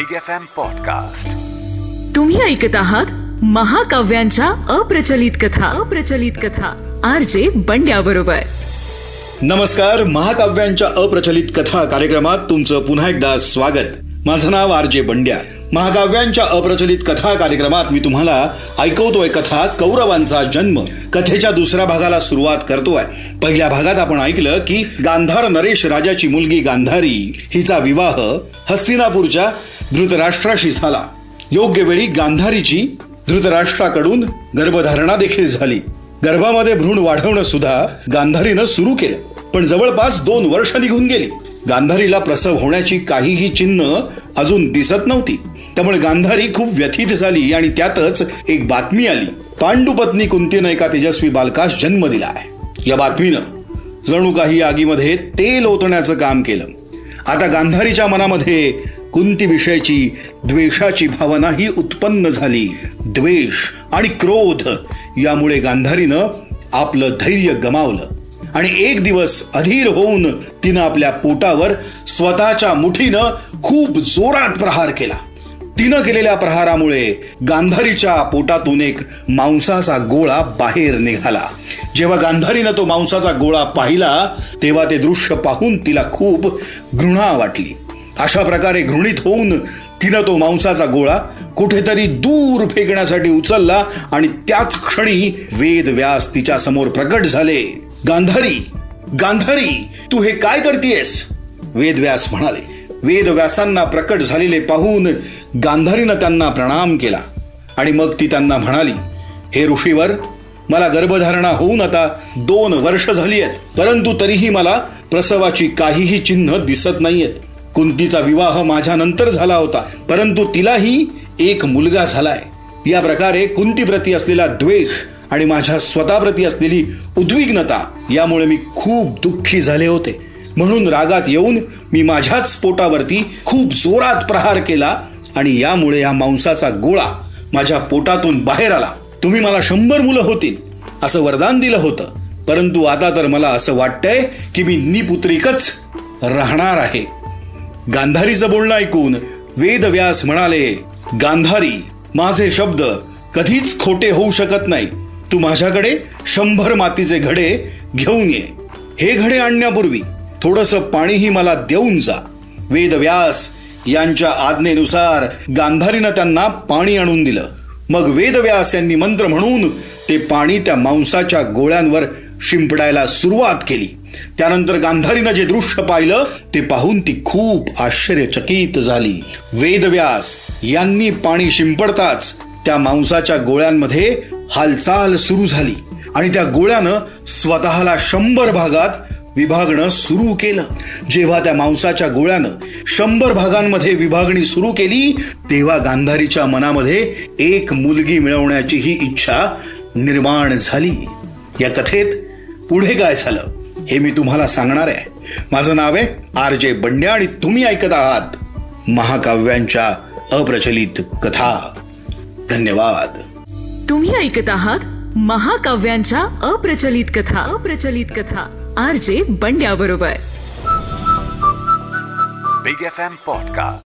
Big F M podcast तुम्ही ऐकत आहात महाकाव्यांच्या अप्रचलित कथा. अप्रचलित कथा. आर जे बंड्या बरोबर नमस्कार महाकाव्यांच्या अप्रचलित कथा कार्यक्रमात तुमचं पुन्हा एकदा स्वागत. माझं नाव आर जे बंड्या. महाकाव्यांच्या अप्रचलित कथा कार्यक्रमात मी तुम्हाला ऐकवतोय कथा कौरवांचा जन्म. कथेच्या दुसऱ्या भागाला सुरुवात करतोय. पहिल्या भागात आपण ऐकलं की गांधार नरेश राजाची मुलगी गांधारी हिचा विवाह हस्तिनापूरच्या धृतराष्ट्राशी झाला. योग्य वेळी गांधारीची धृतराष्ट्राकडून गर्भधारणा देखील झाली. गर्भामध्ये भ्रूण वाढवणं सुद्धा गांधारीनं सुरू केलं. पण जवळपास दोन वर्ष निघून गेली. गांधारीला प्रसव होण्याची काहीही चिन्ह अजून दिसत नव्हती. त्यामुळे गांधारी खूप व्यथित झाली आणि त्यातच एक बातमी आली. पांडुपत्नी कुंतीनं एका तेजस्वी बालकास जन्म दिला आहे या बातमीनं जणू काही आगीमध्ये तेल ओतण्याचं काम केलं. आता गांधारीच्या मनामध्ये कुंतीविषयीची द्वेषाची भावनाही उत्पन्न झाली. द्वेष आणि क्रोध यामुळे गांधारीनं आपलं धैर्य गमावलं. आणि एक दिवस अधीर होऊन तिनं आपल्या पोटावर स्वतःच्या मुठीनं खूप जोरात प्रहार केला. तिनं केलेल्या प्रहारामुळे गांधारीच्या पोटातून एक मांसाचा गोळा बाहेर निघाला. जेव्हा गांधारीनं तो मांसाचा गोळा पाहिला तेव्हा ते दृश्य पाहून तिला खूप घृणा वाटली. अशा प्रकारे घृणित होऊन तिनं तो मांसाचा गोळा कुठेतरी दूर फेकण्यासाठी उचलला आणि त्याच क्षणी वेद व्यास तिच्या समोर प्रकट झाले. गांधारी गांधारी तू हे काय करतेस वेदव्यास म्हणाले. वेदव्यासांना प्रकट झालेले पाहून गांधारीनं त्यांना प्रणाम केला आणि मग ती त्यांना म्हणाली हे ऋषीवर मला गर्भधारणा होऊन आता दोन वर्ष झाली आहेत परंतु तरीही मला प्रसवाची काहीही चिन्ह दिसत नाहीयेत. कुंतीचा विवाह माझ्या नंतर झाला होता परंतु तिलाही एक मुलगा झालाय. या प्रकारे कुंतीप्रती असलेला द्वेष आणि माझ्या स्वतःप्रती असलेली उद्विग्नता यामुळे मी खूप दुःखी झाले होते. म्हणून रागात येऊन मी माझ्याच पोटावरती खूप जोरात प्रहार केला आणि यामुळे या मांसाचा गोळा माझ्या पोटातून बाहेर आला. तुम्ही मला शंभर मुलं होतील असं वरदान दिलं होतं. परंतु आता तर मला असं वाटतंय की मी निपुत्रिकच राहणार आहे. गांधारीचं बोलणं ऐकून वेदव्यास म्हणाले गांधारी माझे शब्द कधीच खोटे होऊ शकत नाही. तू माझ्याकडे शंभर मातीचे घडे घेऊन ये. हे घडे आणण्यापूर्वी थोडस पाणीही मला देऊन जा. वेदव्यास यांच्या आज्ञेनुसार गांधारीनं त्यांना पाणी आणून दिलं. मग वेदव्यास यांनी मंत्र म्हणून ते पाणी त्या मांसाच्या गोळ्यांवर शिंपडायला सुरुवात केली. त्यानंतर गांधारीनं जे दृश्य पाहिलं ते पाहून ती खूप आश्चर्यचकित झाली. वेदव्यास यांनी पाणी शिंपडताच त्या मांसाच्या गोळ्यांमध्ये हालचाल सुरू झाली आणि त्या गोळ्यानं स्वतःला शंभर भागात विभागणं सुरू केलं. जेव्हा त्या मांसाच्या गोळ्यानं शंभर भागांमध्ये विभागणी सुरू केली तेव्हा गांधारीच्या मनामध्ये एक मुलगी मिळवण्याची ही इच्छा निर्माण झाली. या कथेत पुढे काय झालं? हे मी तुम्हाला सांगणार आहे. माझं नाव आहे आर जे बंड्या आणि तुम्ही ऐकत आहात महाकाव्यांच्या अप्रचलित कथा. धन्यवाद. तुम्ही ऐकत आहात महाकाव्यांच्या अप्रचलित कथा. अप्रचलित कथा. आर जे बंड्या बरोबर. Big F M podcast